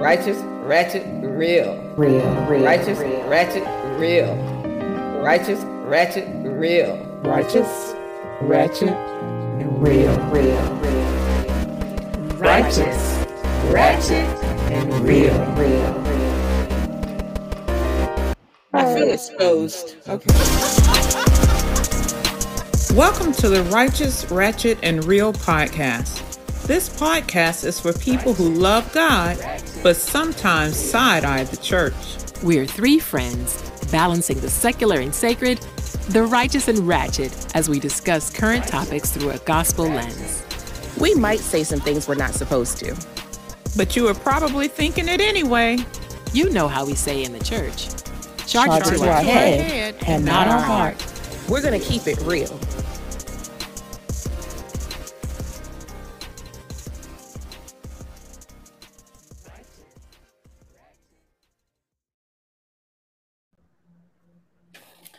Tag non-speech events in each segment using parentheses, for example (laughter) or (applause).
Righteous, ratchet, real. Real, real. Righteous, real. ratchet, real. Righteous, ratchet, real. Righteous, ratchet, and real. Real, real. Righteous, ratchet, and real. Real, real. I feel exposed. Okay. Welcome to the Righteous, Ratchet, and Real podcast. This podcast is for people who love God, but sometimes side eye the church. We're three friends balancing the secular and sacred, the righteous and ratchet as we discuss current topics through a gospel lens. We might say some things we're not supposed to. But you are probably thinking it anyway. You know how we say in the church charge, Charge to our head and not our heart. We're going to keep it real.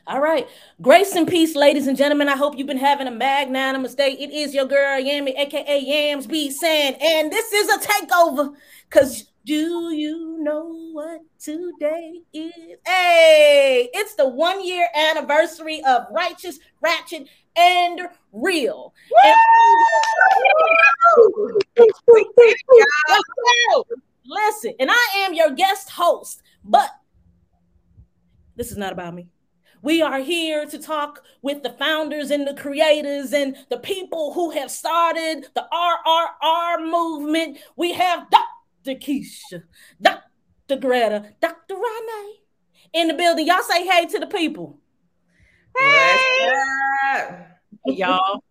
All right. Grace and peace, ladies and gentlemen. I hope you've been having a magnanimous day. It is your girl, Yamie, aka Yams B Sand, and this is a takeover. Cause do you know what today is? Hey, it's the one year anniversary of Righteous, Ratchet, and Real. (laughs) Listen, and I am your guest host, but this is not about me. We are here to talk with the founders and the creators and the people who have started the RRR movement. We have Dr. Keisha, Dr. Greta, Dr. Renee in the building. Y'all say hey to the people. Hey. Y'all,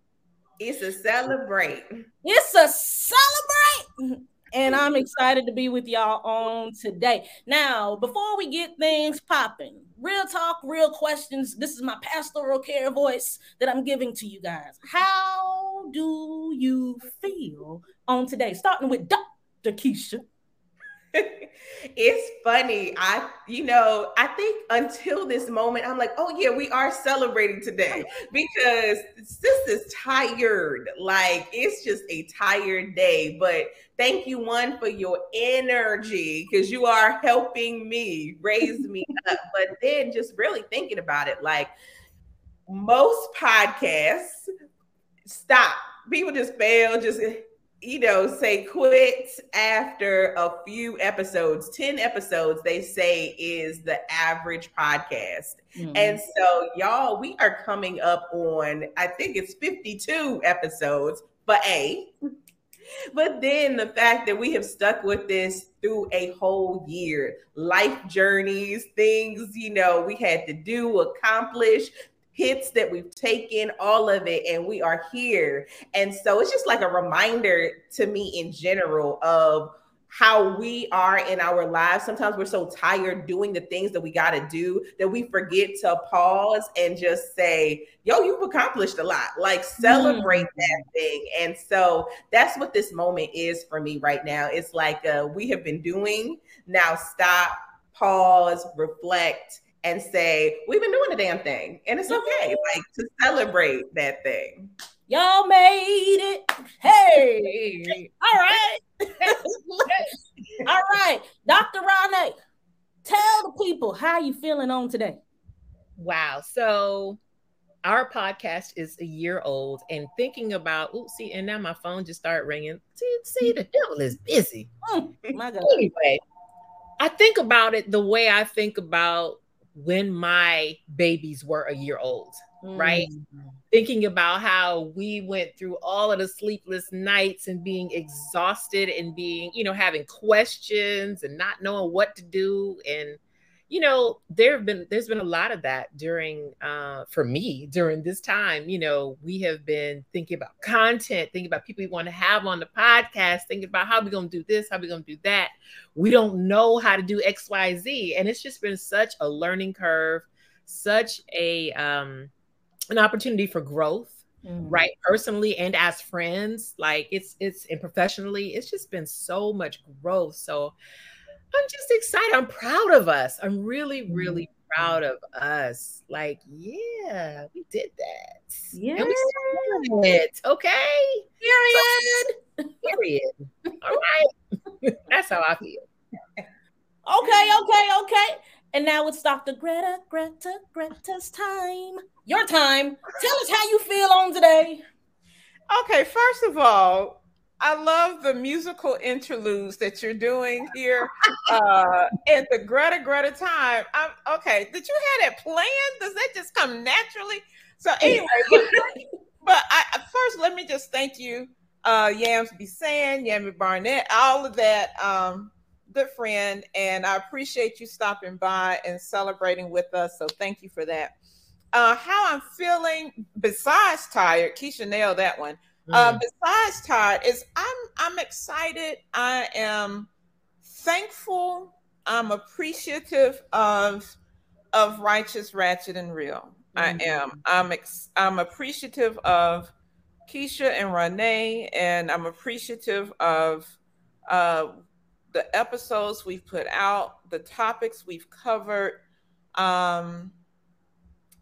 It's a celebrate. It's a celebrate. And I'm excited to be with y'all on today. Now, before we get things popping, real talk, real questions. This is my pastoral care voice that I'm giving to you guys. How do you feel on today? Starting with Dr. Keisha. (laughs) it's funny. I, you know, I think until this moment, I'm like, oh yeah, we are celebrating today because sis is tired. Like it's just a tired day. But thank you, one, for your energy because you are helping me raise me (laughs) up. But then just really thinking about it, like most podcasts stop. People just fail, just you know, say quit after a few episodes. 10 episodes, they say, is the average podcast. Mm-hmm. And so, y'all, we are coming up on, I think it's 52 episodes, but A. But then the fact that we have stuck with this through a whole year, life journeys, things, you know, we had to do, accomplish, hits that we've taken, all of it, and we are here. And so it's just like a reminder to me in general of how we are in our lives. Sometimes we're so tired doing the things that we got to do that we forget to pause and just say, Yo, you've accomplished a lot. Like celebrate that thing. And so that's what this moment is for me right now. It's like uh, we have been doing, now stop, pause, reflect and say, we've been doing the damn thing. And it's okay, like to celebrate that thing. Y'all made it. Hey. (laughs) All right. All right. Dr. Renee, tell the people how you feeling on today. wow. So our podcast is a year old and thinking about, oopsie and now my phone just started ringing. See, see, the devil is busy. Mm, my God. anyway, I think about it the way I think about when my babies were a year old, right? Mm. Thinking about how we went through all of the sleepless nights and being exhausted and being, you know, having questions and not knowing what to do. And, you know, there have been there's been a lot of that during uh for me during this time. You know, we have been thinking about content, thinking about people we want to have on the podcast, thinking about how we're gonna do this, how we're gonna do that we don't know how to do xyz and it's just been such a learning curve such a um an opportunity for growth Mm. right personally and as friends like it's it's and professionally it's just been so much growth so i'm just excited i'm proud of us i'm really really mm-hmm. proud of us like yeah we did that Yeah. and we still it okay Period. period all right (laughs) that's how i feel Okay, okay, okay. And now it's Dr. Greta, Greta, Greta's time. Your time. Tell us how you feel on today. Okay, first of all, I love the musical interludes that you're doing here uh, at the Greta Greta time. I'm, okay, did you have that planned? Does that just come naturally? So anyway, but, but I, first let me just thank you, uh, Yams Bisan, Yamie Barnett, all of that. Um, good friend, and I appreciate you stopping by and celebrating with us. So thank you for that. Uh, how I'm feeling, besides tired, Keisha nailed that one. Uh, mm. Uh, besides Todd, is I'm I'm excited. I am thankful. I'm appreciative of of righteous, ratchet, and real. Mm. I am. I'm ex- I'm appreciative of Keisha and Renee, and I'm appreciative of uh, the episodes we've put out, the topics we've covered, um,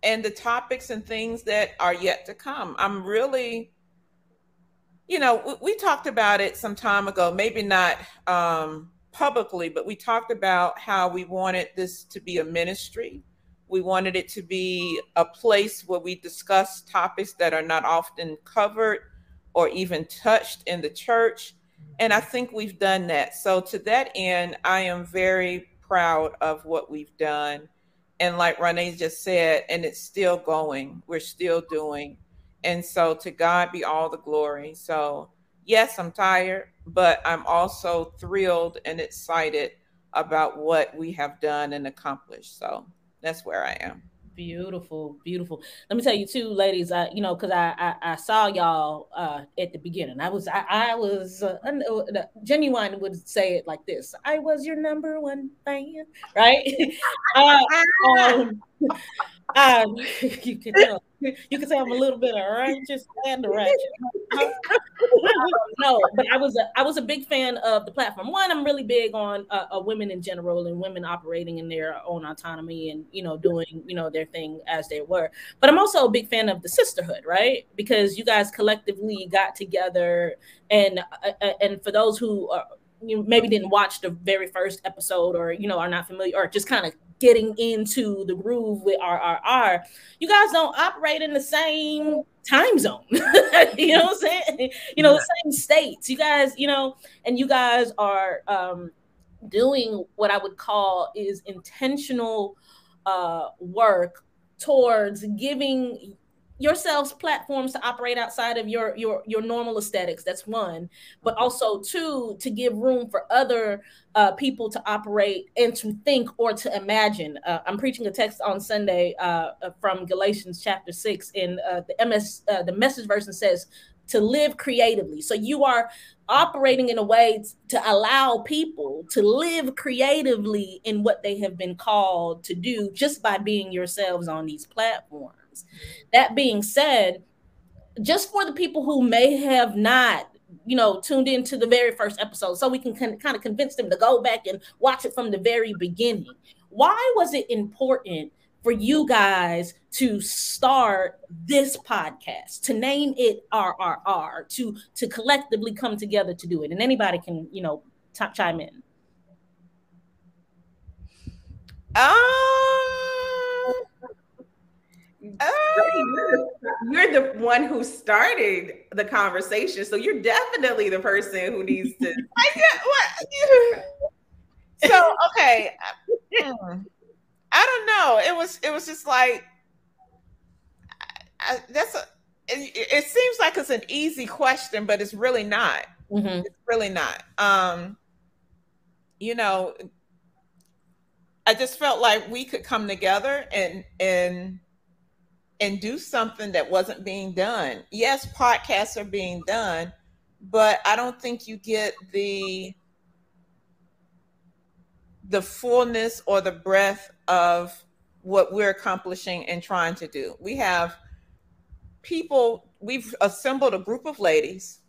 and the topics and things that are yet to come. I'm really, you know, we, talked about it some time ago, maybe not um, publicly, but we talked about how we wanted this to be a ministry. We wanted it to be a place where we discuss topics that are not often covered or even touched in the church and I think we've done that. So, to that end, I am very proud of what we've done. And like Renee just said, and it's still going, we're still doing. And so, to God be all the glory. So, yes, I'm tired, but I'm also thrilled and excited about what we have done and accomplished. So, that's where I am. Beautiful, beautiful. Let me tell you too, ladies. I, you know, because I, I, I saw y'all uh at the beginning. I was I, I was uh, genuine would say it like this. I was your number one fan, right? (laughs) (laughs) uh, um, um, (laughs) you can tell you can say I'm a little bit of righteous and ratchet. (laughs) no, but I was a I was a big fan of the platform. One, I'm really big on uh, uh, women in general and women operating in their own autonomy and you know doing you know their thing as they were. But I'm also a big fan of the sisterhood, right? Because you guys collectively got together and uh, uh and for those who are you maybe didn't watch the very first episode or you know are not familiar or just kind of getting into the groove with RRR, you guys don't operate in the same time zone. (laughs) you know what I'm saying? You know, the same states. You guys, you know, and you guys are um, doing what I would call is intentional uh, work towards giving yourselves platforms to operate outside of your your your normal aesthetics that's one. But also two to give room for other uh, people to operate and to think or to imagine. Uh, i'm preaching a text on sunday uh, uh from galatians chapter 6 in uh, the ms uh, the message version says to live creatively. So you are operating in a way to allow people to live creatively in what they have been called to do just by being yourselves on these platforms that being said, just for the people who may have not you know tuned into the very first episode so we can kind of convince them to go back and watch it from the very beginning why was it important for you guys to start this podcast to name it rrr to to collectively come together to do it? And anybody can you know t- chime in. Um Oh, you're the one who started the conversation, so you're definitely the person who needs to. (laughs) I get what. So okay, hmm. I don't know. It was it was just like I, that's a. It, it, seems like it's an easy question, but it's really not. Mm-hmm. It's really not. Um, you know, I just felt like we could come together and and and do something that wasn't being done. Yes, podcasts are being done, but I don't think you get the the fullness or the breadth of what we're accomplishing and trying to do. We have people, we've assembled a group of ladies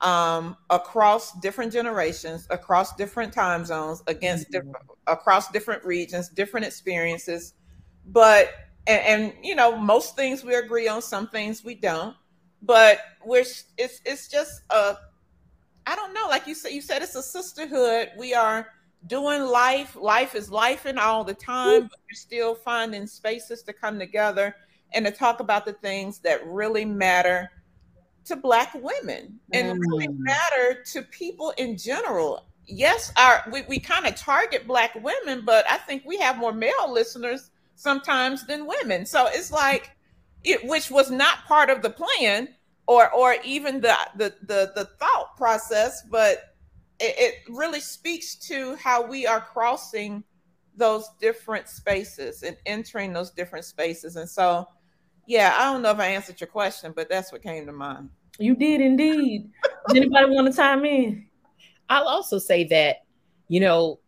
um, across different generations, across different time zones, against mm-hmm. different, across different regions, different experiences, but and, and you know most things we agree on some things we don't but we're it's it's just a i don't know like you said you said it's a sisterhood we are doing life. Life is life and all the time, but you're still finding spaces to come together and to talk about the things that really matter to black women and really Mm. matter to people in general. Yes, our we, we kind of target black women, but I think we have more male listeners sometimes than women. So it's like it which was not part of the plan or or even the the the, the thought process, but it, it really speaks to how we are crossing those different spaces and entering those different spaces. And so yeah, I don't know if I answered your question, but that's what came to mind. You did indeed. Does anybody want to chime in? I'll also say that, you know,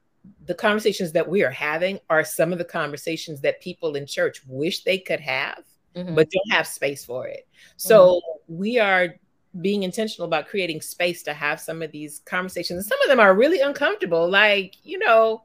the conversations that we are having are some of the conversations that people in church wish they could have, Mhm. but don't have space for it. So we are being intentional about creating space to have some of these conversations. And some of them are really uncomfortable. Like, you know,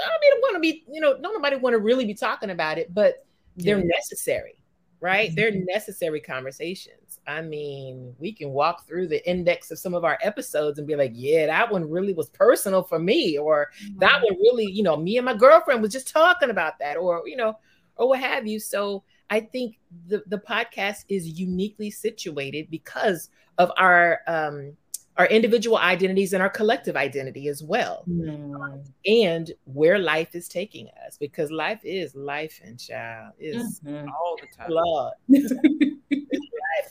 I don't mean want to be, you know, don't nobody want to really be talking about it, but they're Yeah. necessary, right? They're necessary conversations. I mean, we can walk through the index of some of our episodes and be like, yeah, that one really was personal for me, or that one really, you know, me and my girlfriend was just talking about that, or you know, or what have you. So I think the the podcast is uniquely situated because of our um our individual identities and our collective identity as well Mm. and where life is taking us because life is life and child is Mhm. All the time. (laughs)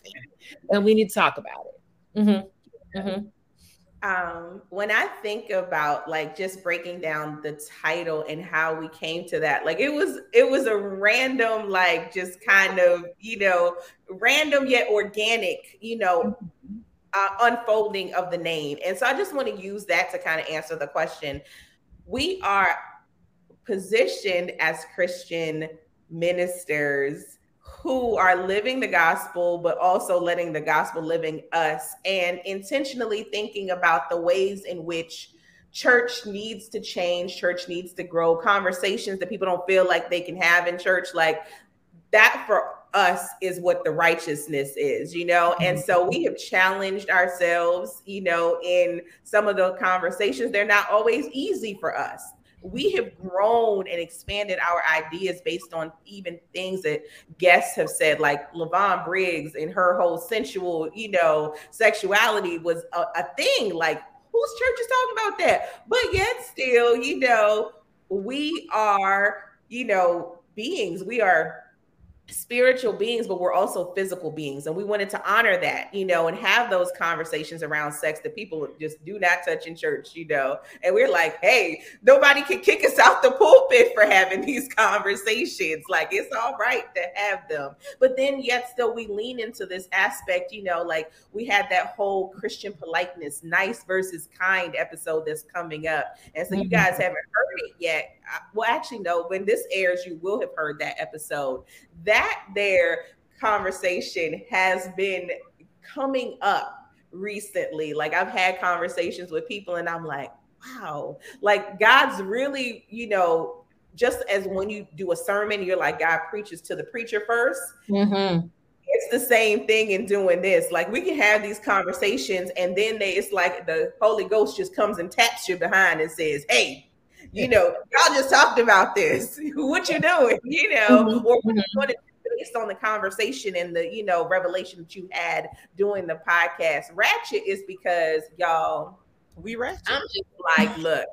blood It's (laughs) and we need to talk about it. Mhm. Mhm. um when i think about like just breaking down the title and how we came to that like it was it was a random like just kind of you know random yet organic you know uh, unfolding of the name. And so i just want to use that to kind of answer the question. We are positioned as christian ministers who are living the gospel, but also letting the gospel living us and intentionally thinking about the ways in which church needs to change, church needs to grow, conversations that people don't feel like they can have in church. Like that for us is what the righteousness is, you know? And mm-hmm. so we have challenged ourselves, you know, in some of the conversations. They're not always easy for us we have grown and expanded our ideas based on even things that guests have said, like Lyvonne Briggs and her whole sensual, you know, sexuality was a, a thing. Like, whose church is talking about that? But yet, still, you know, we are, you know, beings. We are spiritual beings, but we're also physical beings. And we wanted to honor that, you know, and have those conversations around sex that people just do not touch in church, you know. And we're like, hey, nobody can kick us (laughs) out the pulpit for having these (laughs) conversations. Like it's all right to have them. But then yet still we lean into this aspect, you know, like we had that whole Christian politeness, nice versus kind episode that's coming up. And so you mm-hmm. guys haven't heard it yet. Well, actually, no, when this airs, you will have heard that episode that there conversation has been coming up recently. Like I've had conversations with people and I'm like, wow, like God's really, you know, just as when you do a sermon, you're like, God preaches to the preacher first. Mhm. It's the same thing in doing this. Like we can have these conversations, and then they it's like the Holy Ghost just comes and taps you behind and says, Hey, you know, y'all just talked about this. (laughs) what you doing? You know, Mhm, or what mhm. is based on the conversation and the you know revelation that you had doing the podcast. Ratchet is because y'all, We ratchet. I'm just like, look,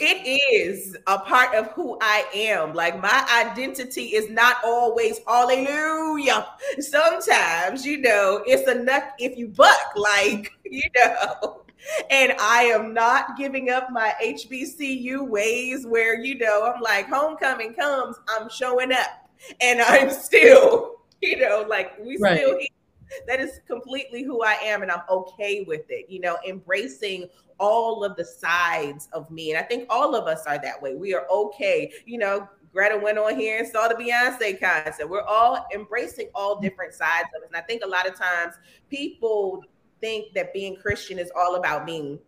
it is a part of who I am. Like my identity is not always hallelujah. Sometimes, you know, it's a nut if you buck, like, (laughs) you know. And I am not giving up my HBCU ways where, you know, I'm like, homecoming comes, I'm showing up. And (laughs) I'm still, you know, like we Right. still that is completely who I am, and I'm okay with it. You know, embracing all of the sides of me, and I think all of us are that way. We are okay. You know, Greta went on here and saw the Beyonce concert. We're all embracing all different sides of us, and I think a lot of times people think that being Christian is all about being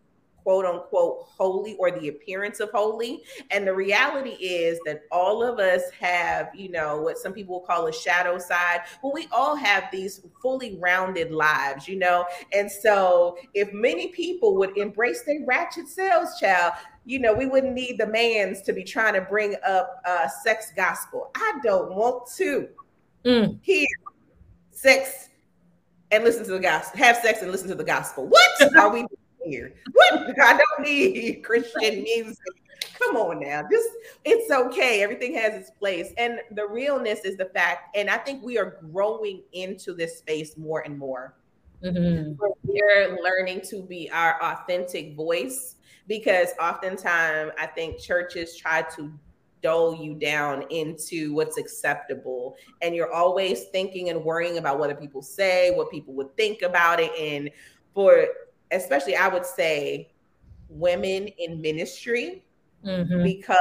quote unquote holy or the appearance of holy. And the reality is that all of us have, you know, what some people call a shadow side. Well, we all have these fully rounded lives, you know. And so if many people would embrace their ratchet selves, child, you know, we wouldn't need the mans to be trying to bring up uh, sex gospel. I don't want to Mm. hear sex and listen to the gospel, have sex and listen to the gospel. What (laughs) are we doing here? What? I don't need Christian music. Come on now. Just it's okay. Everything has its place. And the realness is the fact, and I think we are growing into this space more and more. Mhm. we're learning to be our authentic voice because oftentimes I think churches try to dole you down into what's acceptable and you're always thinking and worrying about what people say what people would think about it and for especially I would say women in ministry Mhm. because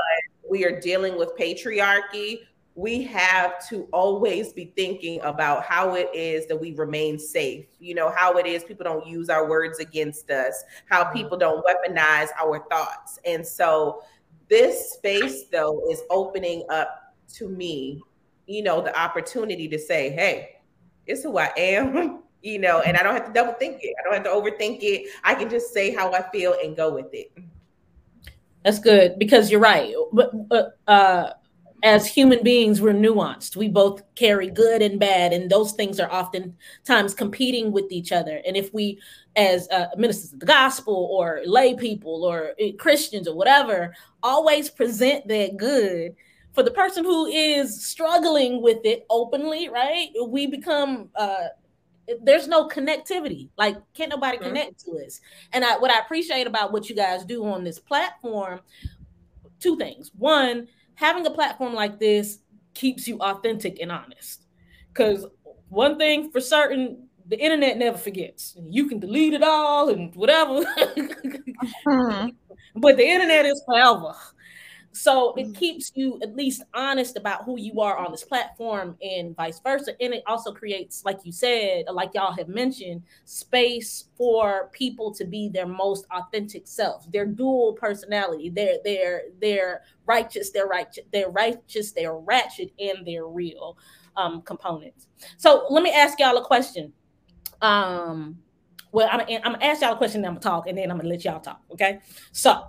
we are dealing with patriarchy, we have to always be thinking about how it is that we remain safe. You know, how it is people don't use our words against us, how people don't weaponize our thoughts. And so this space, though, is opening up to me, you know, the opportunity to say, hey, it's who I am. (laughs) You know, and I don't have to double think it. I don't have to overthink it. I can just say how I feel and go with it. That's good because you're right. But, but uh, as human beings, we're nuanced. We both carry good and bad, and those things are oftentimes competing with each other. And if we, as uh, ministers of the gospel or lay people or uh, Christians or whatever, always present that good for the person who is struggling with it openly, right? We become uh, there's no connectivity. Like, can't nobody Mhm. connect to us. And I, what I appreciate about what you guys do on this platform, two things. One, having a platform like this keeps you authentic and honest. Because one thing for certain, the internet never forgets. You can delete it all and whatever, (laughs) mm-hmm. but the internet is forever. So it keeps you at least honest about who you are on this platform and vice versa. And it also creates, like you said, like y'all have mentioned, space for people to be their most authentic self, their dual personality, their their their righteous, their righteous, their righteous, their ratchet, and their real um components. So let me ask y'all a question. Um well, I'm, I'm gonna ask y'all a question, then I'm gonna talk, and then I'm gonna let y'all talk. Okay. So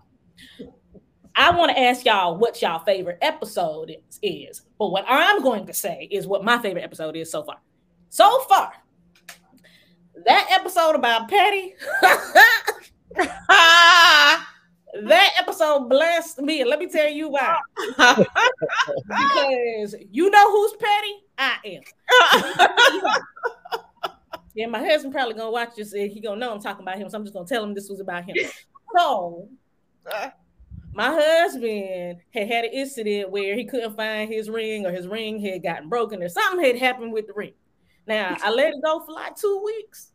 I want to ask y'all what y'all favorite episode is, is. But what I'm going to say is what my favorite episode is so far. So far, that episode about Patty, (laughs) that episode blessed me. Let me tell you why. because you know who's Patty? I am. (laughs) yeah, my husband probably gonna watch this and he gonna know I'm talking about him. So I'm just gonna tell him this was about him. So uh, my husband had had an incident where he couldn't find his ring or his ring had gotten broken or something had happened with the ring. Now I let it go for like two weeks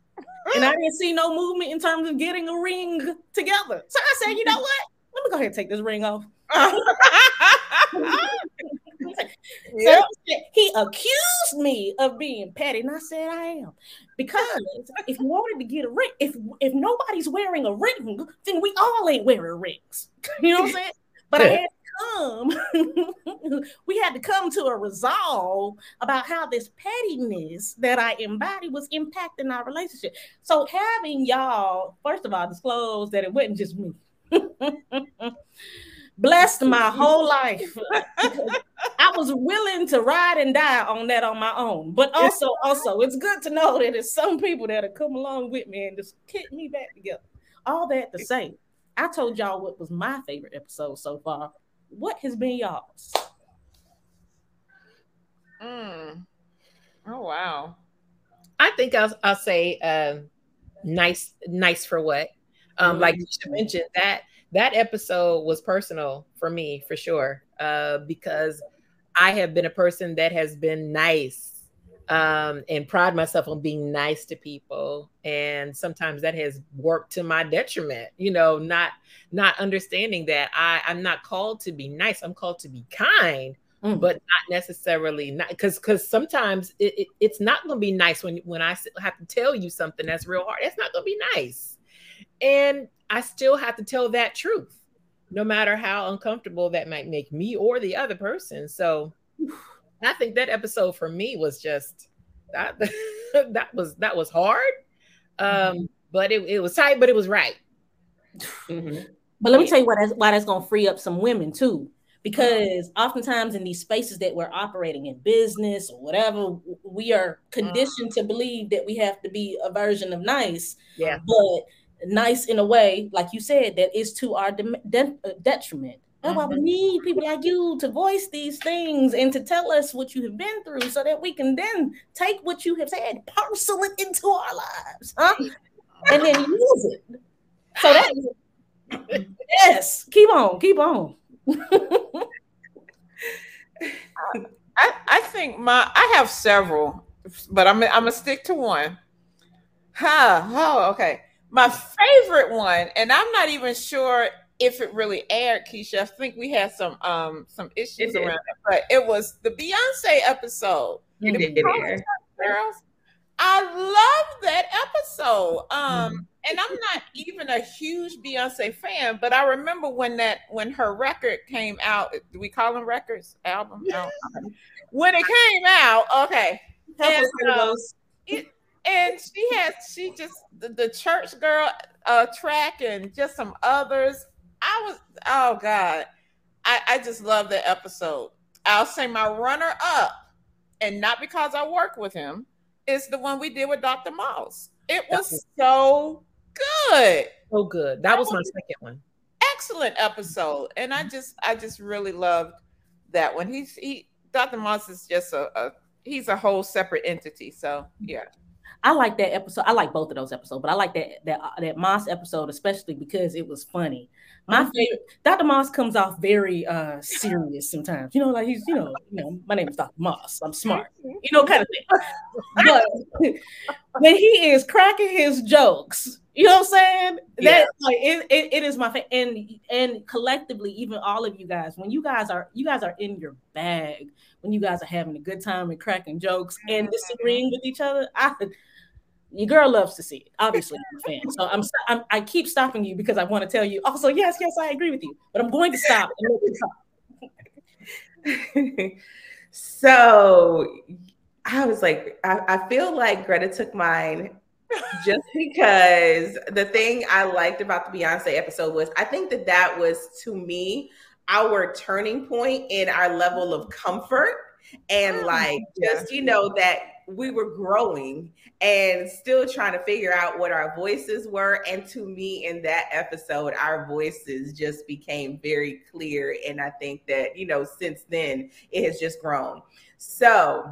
and I didn't see no movement in terms of getting a ring together. So I said, you know what? Let me go ahead and take this ring off. (laughs) (laughs) (laughs) So he accused me of being petty, and I said I am. Because if you wanted to get a ring, if if nobody's wearing a ring, then we all ain't wearing rings. (laughs) You know what I'm saying? But I had to come, (laughs) we had to come to a resolve about how this pettiness that I embody was impacting our relationship. So having y'all, first of all, disclose that it wasn't just me. Blessed my whole life. I was willing to ride and die on that on my own. But also, also, it's good to know that there's some people that have come along with me and just kick me back together. All that to say, I told y'all what was my favorite episode so far. What has been y'all's? Mm. Oh wow. I think I'll, I'll say um, nice, nice for what? Um, like you mentioned that that episode was personal for me for sure uh, because I have been a person that has been nice um, and pride myself on being nice to people, and sometimes that has worked to my detriment. You know, not not understanding that I I'm not called to be nice. I'm called to be kind Mm. but not necessarily not because because sometimes it, it, it's not going to be nice when when I have to tell you something that's real hard. It's not going to be nice. and I still have to tell that truth, no matter how uncomfortable that might make me or the other person. So I think that episode for me was just that (laughs) that was that was hard. Um, but it, it was tight, but it was right. Mhm. But let me tell you why that's why that's gonna free up some women too. Because oftentimes in these spaces that we're operating in business or whatever, we are conditioned to believe that we have to be a version of nice. Yeah. But nice in a way, like you said, that is to our dem- de- uh, detriment. That's why we need people like you to voice these things and to tell us what you have been through so that we can then take what you have said, parcel it into our lives, huh? And then use it. So that (laughs) yes, keep on, keep on. (laughs) I, I think my I have several, but I'm I'm gonna stick to one. Huh. Oh, okay. My favorite one, and I'm not even sure if it really aired, Keisha. I think we had some um some issues It around it, but it was the Beyonce episode. You The did air. girls. I love that episode. Um, and I'm not even a huge Beyonce fan, but I remember when that when her record came out. Do we call them records? Album? When it came out, okay. And, um, it, and she has she just the, the church girl uh track and just some others. I was oh god, I I just love that episode. I'll say my runner up, and not because I work with him, is the one we did with Dr. Moss. It was so good, So good. That was my second one. excellent episode, and I just I just really loved that one. He's he Dr. Moss is just a, a he's a whole separate entity. So yeah. I like that episode. I like both of those episodes, but I like that that uh, that Moss episode especially because it was funny. My favorite, Dr. Moss comes off very uh serious sometimes. You know, like he's you know, you know, my name is Dr. Moss. I'm smart. You know, kind of thing. (laughs) But when he is cracking his jokes, you know what I'm saying? Yeah. That like it, it, it is my fa- and and collectively, even all of you guys, when you guys are you guys are in your bag, when you guys are having a good time and cracking jokes and disagreeing with each other, I your girl loves to see it. Obviously, I'm a fan. So I'm, I'm I keep stopping you because I want to tell you. Also, yes, yes, I agree with you, but I'm going to stop. and let you talk. (laughs) so I was like, I, I feel like Greta took mine just because the thing I liked about the Beyonce episode was I think that that was to me our turning point in our level of comfort and ah. like just you know that we were growing and still trying to figure out what our voices were. And to me in that episode our voices just became very clear. And i think that you know since then it has just grown. So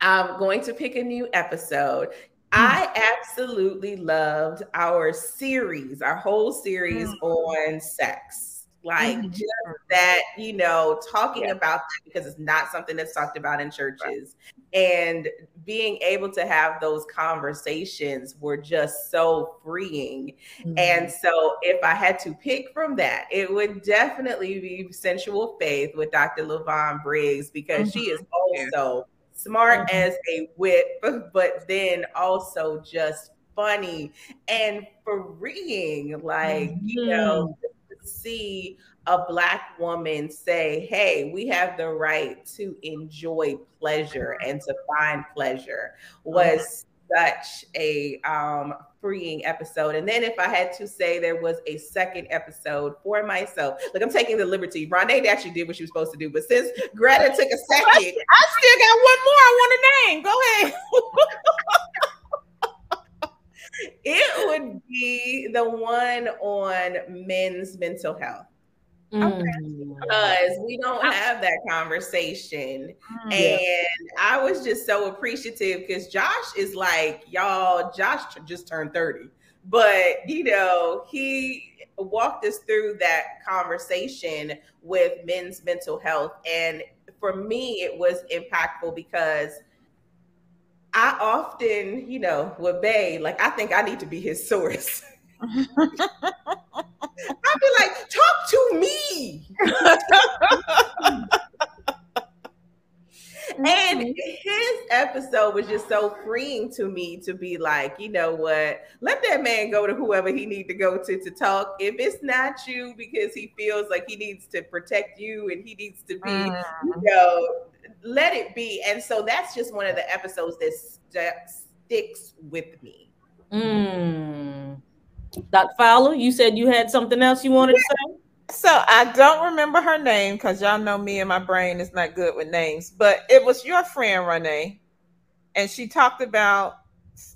i'm going to pick a new episode. Hmm. I absolutely loved our series, our whole series hmm. on sex. Like just that, you know, talking about that because it's not something that's talked about in churches. And being able to have those conversations were just so freeing. And mm-hmm. so if I had to pick from that, it would definitely be Sensual Faith with Dr. Lyvonne Briggs because she is mm-hmm. also smart as a whip, (laughs) but then also just funny and freeing. Like, you know, to see a black woman say, Hey, we have the right to enjoy pleasure and to find pleasure was such a um freeing episode. And then if I had to say there was a second episode for myself, like I'm taking the liberty. Rondé actually did what she was supposed to do, but since Greta took a second, (laughs) I still got one more I want to name. Go ahead. (laughs) it would be the one on men's mental health. Mm. Because we don't have that conversation. Yeah. And I was just so appreciative because Josh is like, y'all, Josh just turned 30. But, you know, he walked us through that conversation with men's mental health. And for me, it was impactful because I often, you know, with Bay, like, I think I need to be his source. (laughs) I'd be like, talk to me. and his episode was just so freeing to me to be like, you know what? Let that man go to whoever he need to go to to talk. If it's not you because he feels like he needs to protect you and he needs to be, Mm. you know, let it be. And so that's just one of the episodes that st- sticks with me. Mm. Dr. Fowler, you said you had something else you wanted to say? So I don't remember her name because y'all know me and my brain is not good with names, but it was your friend Renee, and she talked about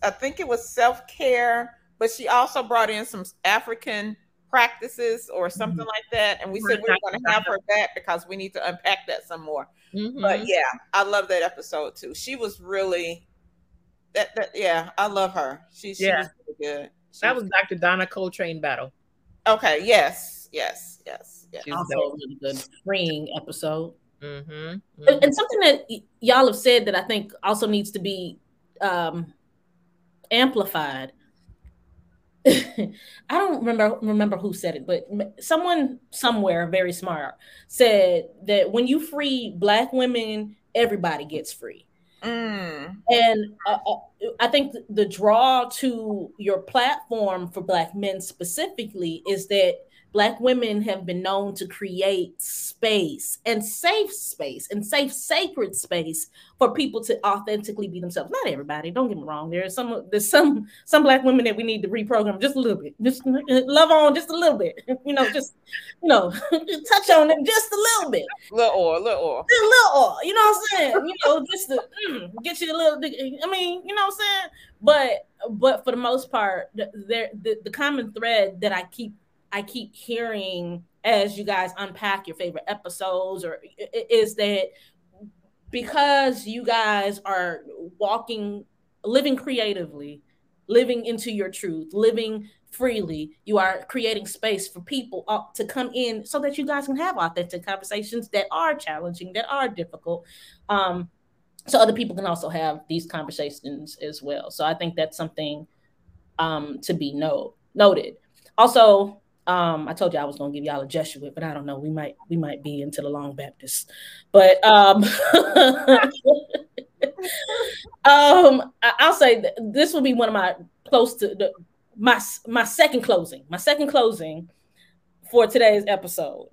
I think it was self care, but she also brought in some African practices or something like that, and we said we're going to have her back because we need to unpack that some more. Mhm. But yeah, I love that episode too. She was really that. that yeah, I love her. She she Yeah. was really good. She that was Dr. Donna Coltrane battle. okay. Yes, yes, yes, yes. She was Also, a really good freeing episode. Mm-hmm. And- and something that y- y'all have said that I think also needs to be um, amplified. (laughs) I don't remember remember who said it, but someone somewhere very smart said that when you free black women, everybody gets free. Mm. And uh, uh, I think the draw to your platform for Black men specifically is that Black women have been known to create space and safe space and safe, sacred space for people to authentically be themselves. Not everybody, don't get me wrong. There's some there's some some Black women that we need to reprogram just a little bit, just love on just a little bit, (laughs) you know, just you know, (laughs) touch on them just a little bit Little oil, little oil. a little oil, you know what I'm saying? You know, just to mm, get you a little. I mean, you know what I'm saying? But but for the most part, there the, the common thread that I keep I keep hearing as you guys unpack your favorite episodes or is that because you guys are walking, living creatively, living into your truth, living freely, you are creating space for people uh, to come in so that you guys can have authentic conversations that are challenging, that are difficult. Um, so other people can also have these conversations as well. So I think that's something um, to be know, noted. Also, um, I told you I was gonna give y'all a Jesuit, but I don't know. We might we might be into the long Baptist, but um, (laughs) um, I'll say this will be one of my close to the my my second closing. My second closing for today's episode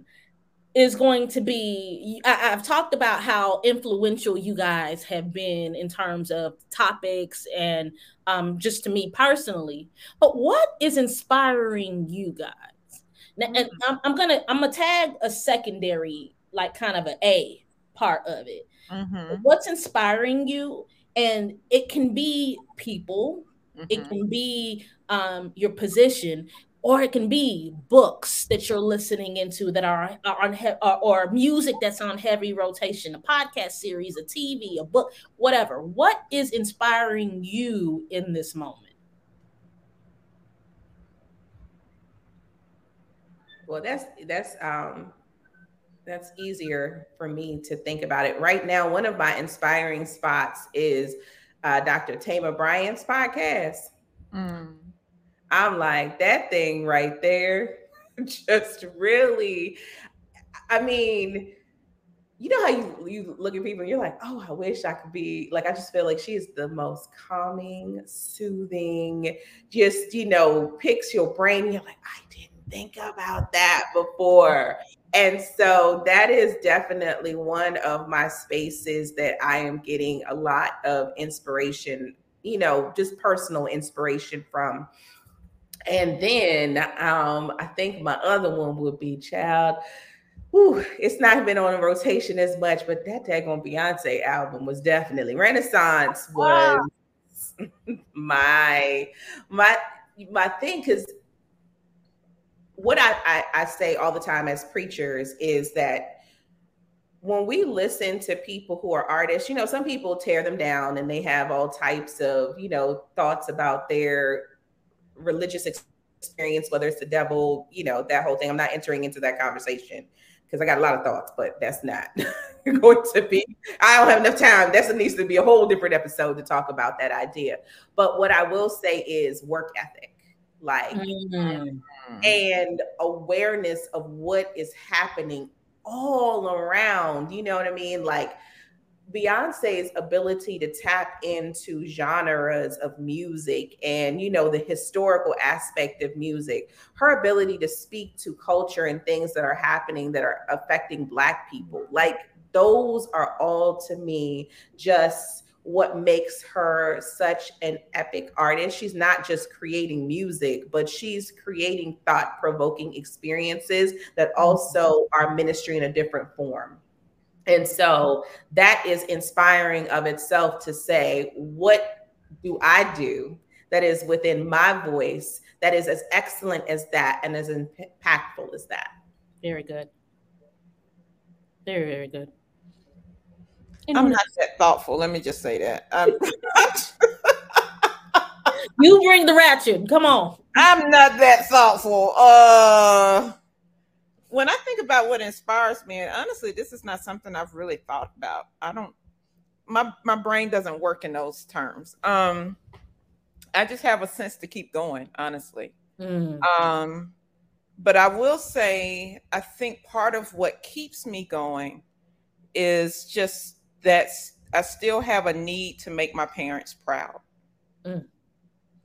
is going to be I, I've talked about how influential you guys have been in terms of topics and um, just to me personally. But what is inspiring you guys? And I'm, I'm gonna I'm gonna tag a secondary like kind of an A part of it Mm-hmm. what's inspiring you and it can be people it Mhm. can be um, your position or it can be books that you're listening into that are, are on he- or, or music that's on heavy rotation a podcast series a tv a book whatever what is inspiring you in this moment Well, that's that's um that's easier for me to think about it. Right now, one of my inspiring spots is uh, Dr. Thema Bryant's podcast. Mm. I'm like, that thing right there, (laughs) just really, I mean, you know how you, you look at people and you're like, oh, I wish I could be like, I just feel like she is the most calming, soothing, just, you know, picks your brain. You're like, I think about that before. And so that is definitely one of my spaces that I am getting a lot of inspiration, you know, just personal inspiration from. And then um, I think my other one would be Child. Whew, it's not been on a rotation as much, but that daggone Beyonce album was definitely Renaissance was (laughs) my my my thing because what I, I I say all the time as preachers is that when we listen to people who are artists, you know, some people tear them down and they have all types of, you know, thoughts about their religious experience, whether it's the devil, you know, that whole thing. I'm not entering into that conversation because I got a lot of thoughts, but that's not (laughs) going to be, I don't have enough time. That needs to be a whole different episode to talk about that idea. But what I will say is work ethic. Like, mm. Mm. and awareness of what is happening all around. You know what I mean? Like Beyonce's ability to tap into genres of music and, you know, the historical aspect of music, her ability to speak to culture and things that are happening that are affecting Black people, like those are all to me just what makes her such an epic artist. She's not just creating music, but she's creating thought provoking experiences that mm-hmm. also are ministry in a different form. And so that is inspiring of itself to say, what do I do that is within my voice that is as excellent as that and as impactful as that? Very good. Very, very good. I'm not that thoughtful. Let me just say that. Um, (laughs) you bring the ratchet. Come on. I'm not that thoughtful. Uh when I think about what inspires me, and honestly, this is not something I've really thought about. I don't my my brain doesn't work in those terms. Um I just have a sense to keep going, honestly. Mm. Um but I will say I think part of what keeps me going is just that I still have a need to make my parents proud. Mm.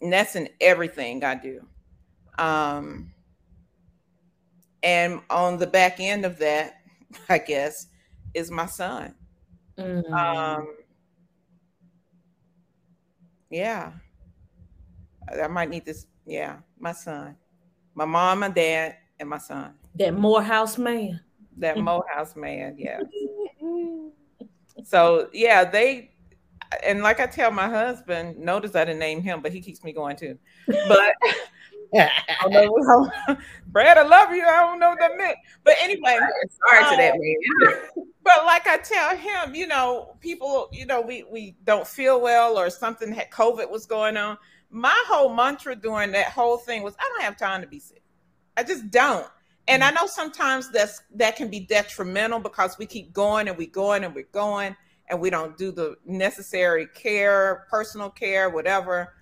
And that's in everything I do. Um, and on the back end of that, (laughs) I guess, is my son. Mm. Um, yeah. I might need this. Yeah, my son, my mom, my dad, and my son. That Morehouse man. That (laughs) Morehouse man. Yeah. So yeah, they and like I tell my husband, notice I didn't name him, but he keeps me going too. But I know, (laughs) Brad, I love you. I don't know what that meant. But anyway, sorry um, to that man. (laughs) but like I tell him, you know, people, you know, we we don't feel well or something had COVID was going on. My whole mantra during that whole thing was I don't have time to be sick. I just don't. And I know sometimes that's that can be detrimental because we keep going and we going and we're going and we don't do the necessary care, personal care, whatever.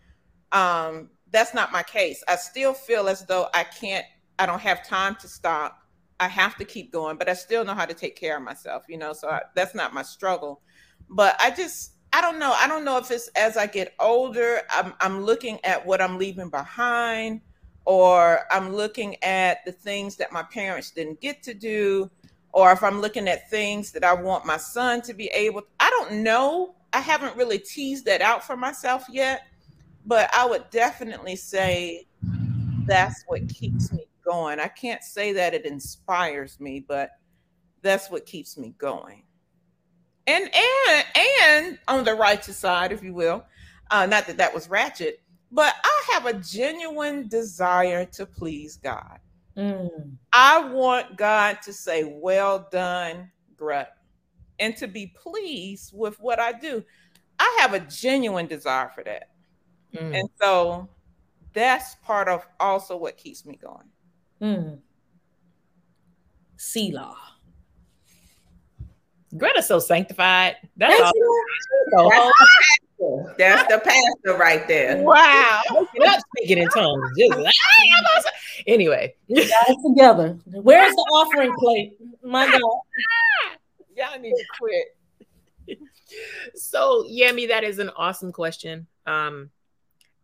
Um, that's not my case. I still feel as though I can't, I don't have time to stop. I have to keep going, but I still know how to take care of myself, you know, so I, that's not my struggle. But I just, I don't know. I don't know if it's as I get older, I'm, I'm looking at what I'm leaving behind or I'm looking at the things that my parents didn't get to do, or if I'm looking at things that I want my son to be able, I don't know. I haven't really teased that out for myself yet, but I would definitely say that's what keeps me going. I can't say that it inspires me, but that's what keeps me going. And and and on the righteous side, if you will, uh, not that that was ratchet, but I have a genuine desire to please God. Mm. I want God to say, Well done, Greta, and to be pleased with what I do. I have a genuine desire for that. Mm. And so that's part of also what keeps me going. Mm. Selah. Greta's so sanctified. That's all. That's, (laughs) that's the pastor right there. Wow. Not speaking in tongues. Just, (laughs) anyway. Guys together. Where's the offering plate? My God. (laughs) Y'all need to quit. (laughs) So, Yamie, that is an awesome question. Um,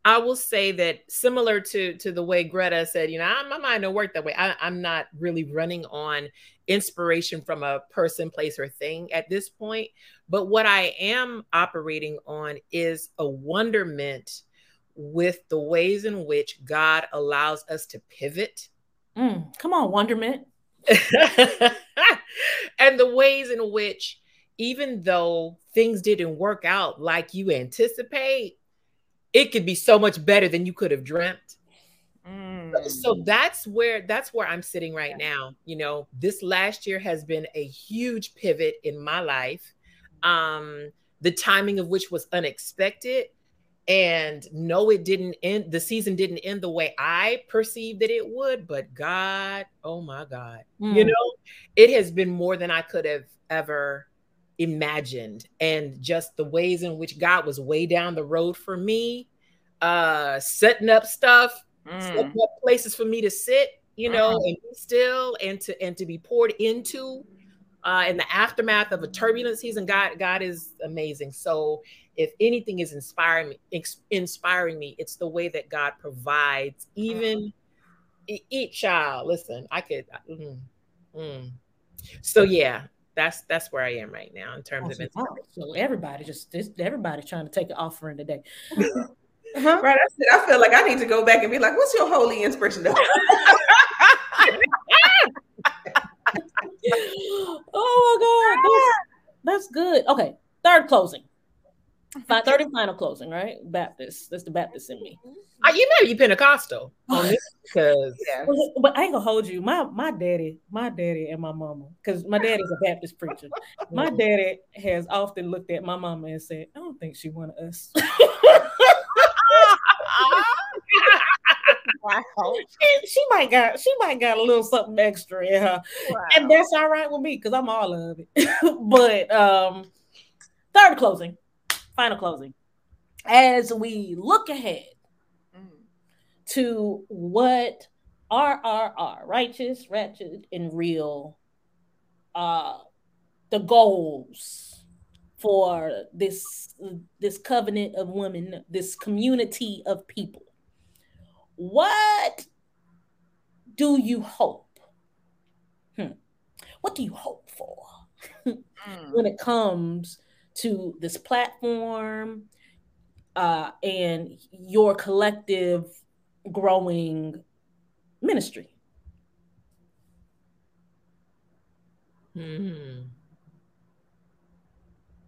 I will say that similar to to the way Greta said, you know, I, my mind don't work that way. I, I'm not really running on inspiration from a person, place, or thing at this point. But what I am operating on is a wonderment with the ways in which God allows us to pivot. Mm, come on, wonderment. (laughs) and the ways in which, even though things didn't work out like you anticipate, it could be so much better than you could have dreamt. Mm. So that's where that's where I'm sitting right now. You know, this last year has been a huge pivot in my life. Um, the timing of which was unexpected. And no, it didn't end. The season didn't end the way I perceived that it would, but God, oh my God, mm. you know, it has been more than I could have ever imagined and just the ways in which God was way down the road for me, uh, setting up stuff, mm. setting up places for me to sit, you know, uh-huh. and be still and to and to be poured into. uh, in the aftermath of a turbulent season, God, God is amazing. So if anything is inspiring me, ex- inspiring me, it's the way that God provides, even e- each child. Listen, I could. mm, mm. So yeah, that's that's where I am right now in terms oh, of Awesome. inspiration. So everybody just this, everybody trying to take an offering today. Uh-huh. Right. I said, I feel like I need to go back and be like, what's your holy inspiration? though?" (laughs) (laughs) oh my god, that's, that's good. Okay, third closing. Fi- Third and final closing, right? Baptist. That's the Baptist in me. Uh, you know you Pentecostal on this (laughs) because yeah. But- But I ain't gonna hold you. My my daddy, my daddy and my mama, because my daddy's a Baptist preacher. My (laughs) daddy has often looked at my mama and said, I don't think she wanted us. (laughs) she, she might got she might got a little something extra in her. And that's all right with me because I'm all of it. but um third closing, final closing. As we look ahead Mm. to what RRR, righteous, ratchet, and real, uh, the goals for this this covenant of women, this community of people. What do you hope? Hmm. What do you hope for (laughs) Mm. when it comes to this platform uh, and your collective growing ministry? Hmm.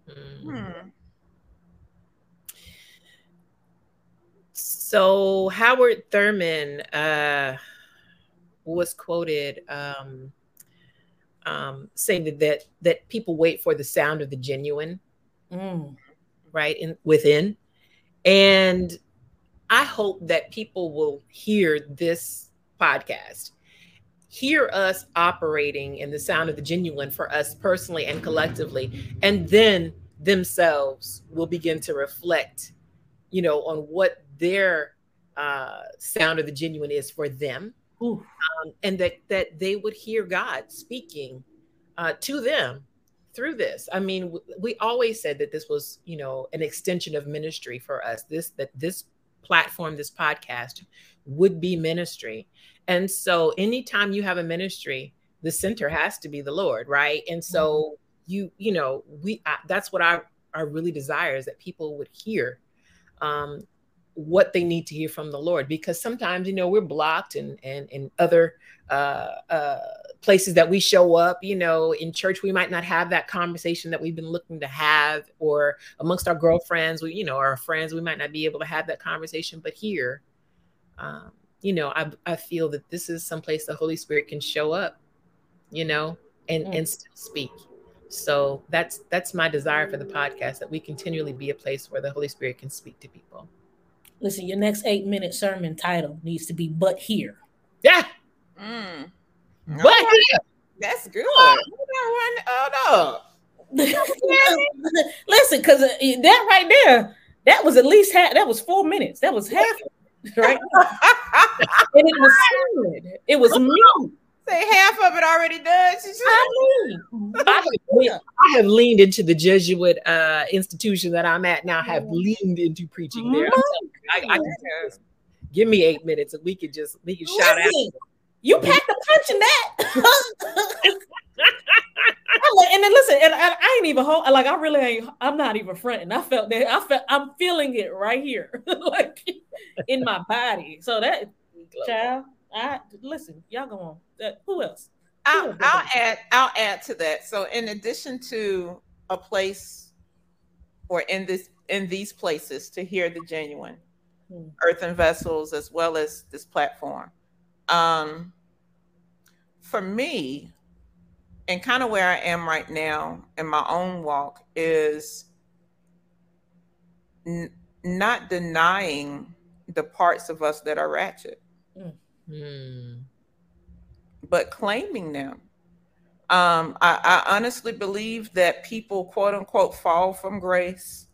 Hmm. So Howard Thurman uh, was quoted um, um, saying that, that that people wait for the sound of the genuine, Mm. right, in within, and I hope that people will hear this podcast, hear us operating in the sound of the genuine for us personally and collectively, and then themselves will begin to reflect, you know, on what their uh, sound of the genuine is for them, um, and that that they would hear God speaking uh, to them through this. I mean, we always said that this was, you know, an extension of ministry for us. This that this platform, this podcast, would be ministry. And so, anytime you have a ministry, the center has to be the Lord, right? And so, you, you know, we I, that's what I I really desire is that people would hear. Um, what they need to hear from the Lord because sometimes you know we're blocked and and in other uh, uh, places that we show up you know in church we might not have that conversation that we've been looking to have or amongst our girlfriends we you know our friends we might not be able to have that conversation but here um, you know I, I feel that this is some place the Holy Spirit can show up you know and Mm. and still speak so that's that's my desire for the podcast that we continually be a place where the Holy Spirit can speak to people Listen, your next eight minute sermon title needs to be "But Here." yeah Mm. But That's good. On, hold (laughs) Listen, because that right there, that was at least half. That was four minutes. That was half, right? (laughs) and it was good. It was me. Say half of it already done. I mean, I have, leaned, I have leaned into the Jesuit uh, institution that I'm at now. Have leaned into preaching there. I, I can. Give me eight minutes, and we could just we can shout out. You packed a punch in that. (laughs) And then listen, and I, I ain't even hold, like I really ain't. I'm not even fronting. I felt that. I felt. I'm feeling it right here, (laughs) like in my body. So that child. I listen. Y'all go on. Uh, who else? I'll, I'll add I'll add to that. So in addition to a place or in this in these places to hear the genuine Hmm. earthen vessels as well as this platform. Um for me and kind of where I am right now in my own walk is n- not denying the parts of us that are ratchet Hmm. but claiming them. Um, I, I honestly believe that people, quote unquote, fall from grace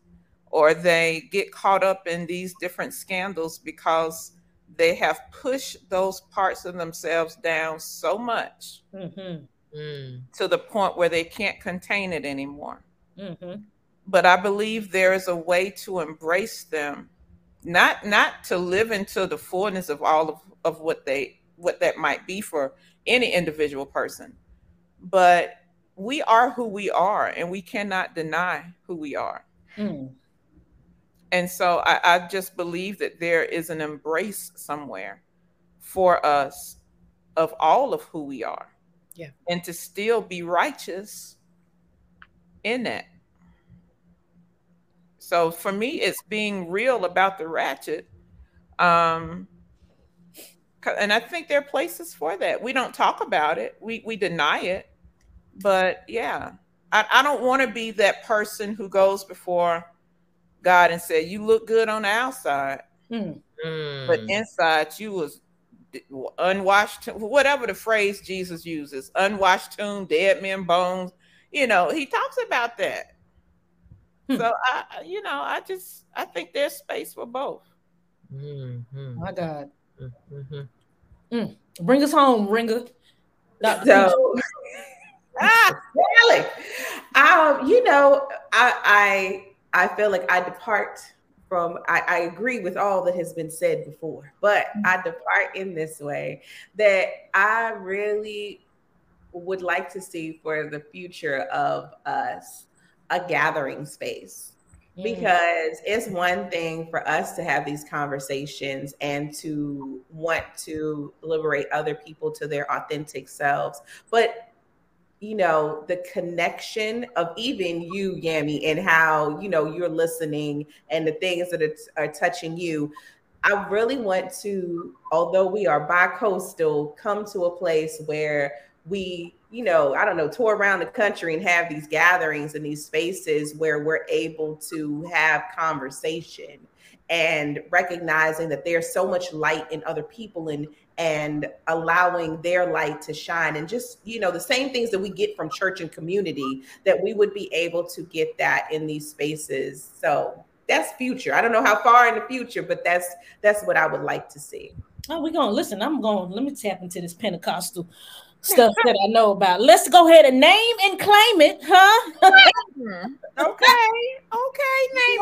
or they get caught up in these different scandals because they have pushed those parts of themselves down so much Mhm. Mm. to the point where they can't contain it anymore. Mhm. But I believe there is a way to embrace them, not not to live into the fullness of all of, of what they what that might be for any individual person. But we are who we are and we cannot deny who we are. Mm. And so I, I just believe that there is an embrace somewhere for us of all of who we are. Yeah. And to still be righteous in that. So for me, it's being real about the ratchet. Um, and I think there are places for that. We don't talk about it. We we deny it. But yeah, I, I don't want to be that person who goes before God and said, "You look good on the outside, Mm. but Mm. inside you was unwashed." Whatever the phrase Jesus uses, unwashed tomb, dead men bones. You know, he talks about that. Hmm. So I, I- you know, I just I think there's space for both. Mhm. My God. Mhm. Bring us home, Ringer. Dr. So, (laughs) ah, really, um, you know, I I I feel like I depart from. I, I agree with all that has been said before, but I depart in this way that I really would like to see for the future of us a gathering space Mm. because it's one thing for us to have these conversations and to want to liberate other people to their authentic selves but you know the connection of even you yamie and how you know you're listening and the things that are, are touching you. I really want to although we are bi-coastal come to a place where we you know i don't know tour around the country and have these gatherings and these spaces where we're able to have conversation and recognizing that there's so much light in other people and and allowing their light to shine and just you know the same things that we get from church and community that we would be able to get that in these spaces so that's future i don't know how far in the future but that's that's what i would like to see Oh, we're gonna listen. I'm going. Let me tap into this Pentecostal stuff that I know about. Let's go ahead and name and claim it, huh? (laughs) Okay, okay, name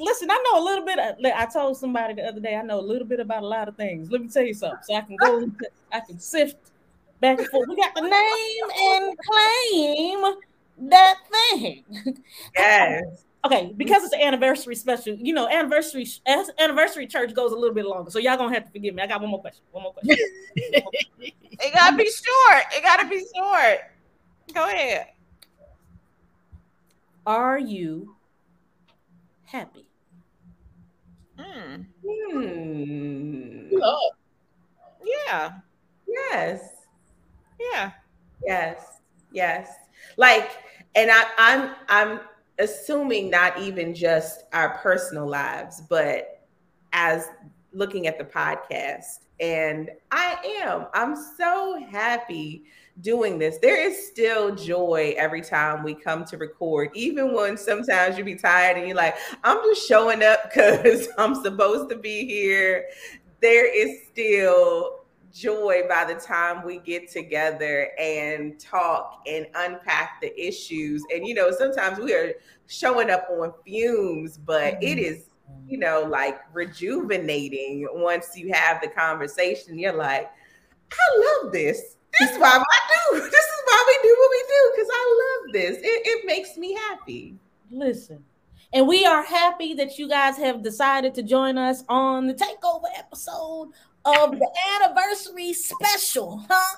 (laughs) Listen, I know a little bit. Uh, of, I told somebody the other day. I know a little bit about a lot of things. Let me tell you something, so I can go. I can sift back and forth. We got the name and claim that thing. (laughs) yes Okay, because it's an anniversary special, you know, anniversary anniversary church goes a little bit longer. So y'all gonna have to forgive me. I got one more question. One more question. (laughs) It gotta be short. It gotta be short. Go ahead. Are you happy? Mm, Hmm. yeah, yes yeah. Yes, yes. Like, and I, I'm I'm assuming not even just our personal lives, but as looking at the podcast. And I am. I'm so happy doing this. There is still joy every time we come to record, even when sometimes you be tired and you're like, I'm just showing up (laughs) because I'm supposed to be here. There is still joy by the time we get together and talk and unpack the issues. And you know, sometimes we are showing up on fumes, but it mm-hmm. is, you know, like rejuvenating once you have the conversation. You're like, I love this. This is why I do. (laughs) This is why we do what we do because I love this. It, it makes me happy. Listen. And we are happy that you guys have decided to join us on the takeover episode of the anniversary special, huh?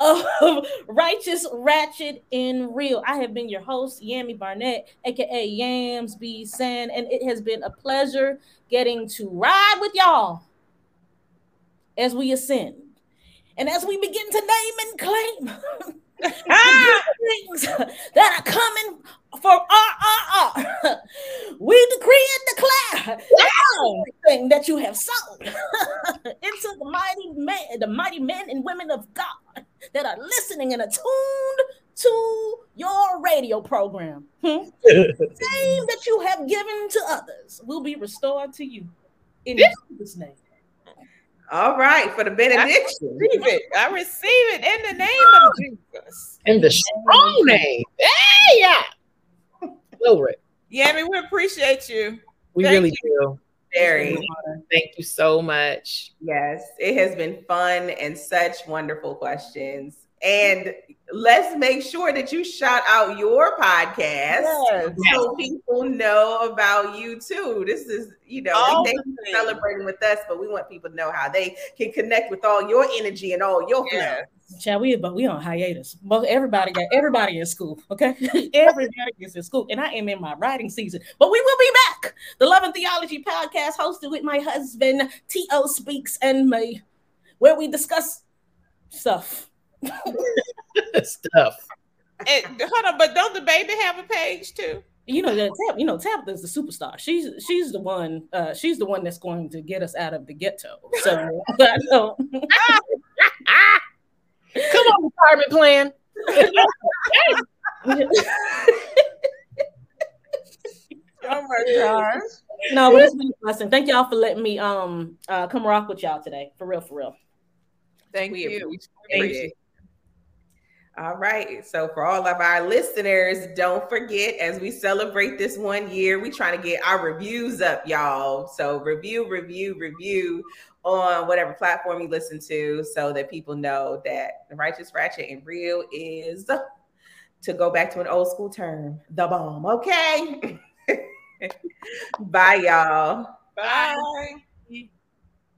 Of (laughs) Righteous Ratchet in Real. I have been your host, Yamie Barnett, aka Yams B. San, and it has been a pleasure getting to ride with y'all as we ascend. And as we begin to name and claim (laughs) Ah! things that are coming for RRR, we decree and declare everything that you have sown (laughs) into the mighty men, the mighty men and women of God that are listening and attuned to your radio program. Hmm? (laughs) Same that you have given to others will be restored to you in Jesus' name. All right, for the benediction. receive it. I receive it in the name of Jesus. In the strong name. Hey, yeah. Glory. Yeah, I mean, we appreciate you. We Thank really do. Very. Thank you so much. Yes, it has been fun and such wonderful questions. And let's make sure that you shout out your podcast Yes. so people know about you too. This is, you know, All they, the they celebrating with us, but we want people to know how they can connect with all your energy and all your flow. Yes. Child, we but we on hiatus. But everybody got everybody in school. Okay, (laughs) everybody is in school, and I am in my writing season. But we will be back. The Love and Theology podcast, hosted with my husband T.O. Speaks and me, where we discuss stuff. (laughs) Stuff. And, hold on, but don't the baby have a page too? You know that Tab, you know Tabitha's the superstar. She's she's the one. Uh, she's the one that's going to get us out of the ghetto. So, (laughs) I know. (laughs) Come on, retirement plan. Oh my gosh. no, but it's been a blessing. Thank y'all for letting me um uh come rock with y'all today. For real, for real. Thank We you. appreciate it. All right. So for all of our listeners, don't forget as we celebrate this one year, we trying to get our reviews up, y'all. So review, review, review on whatever platform you listen to so that people know that the righteous ratchet and real is to go back to an old school term, the bomb. Okay. (laughs) Bye, y'all. Bye.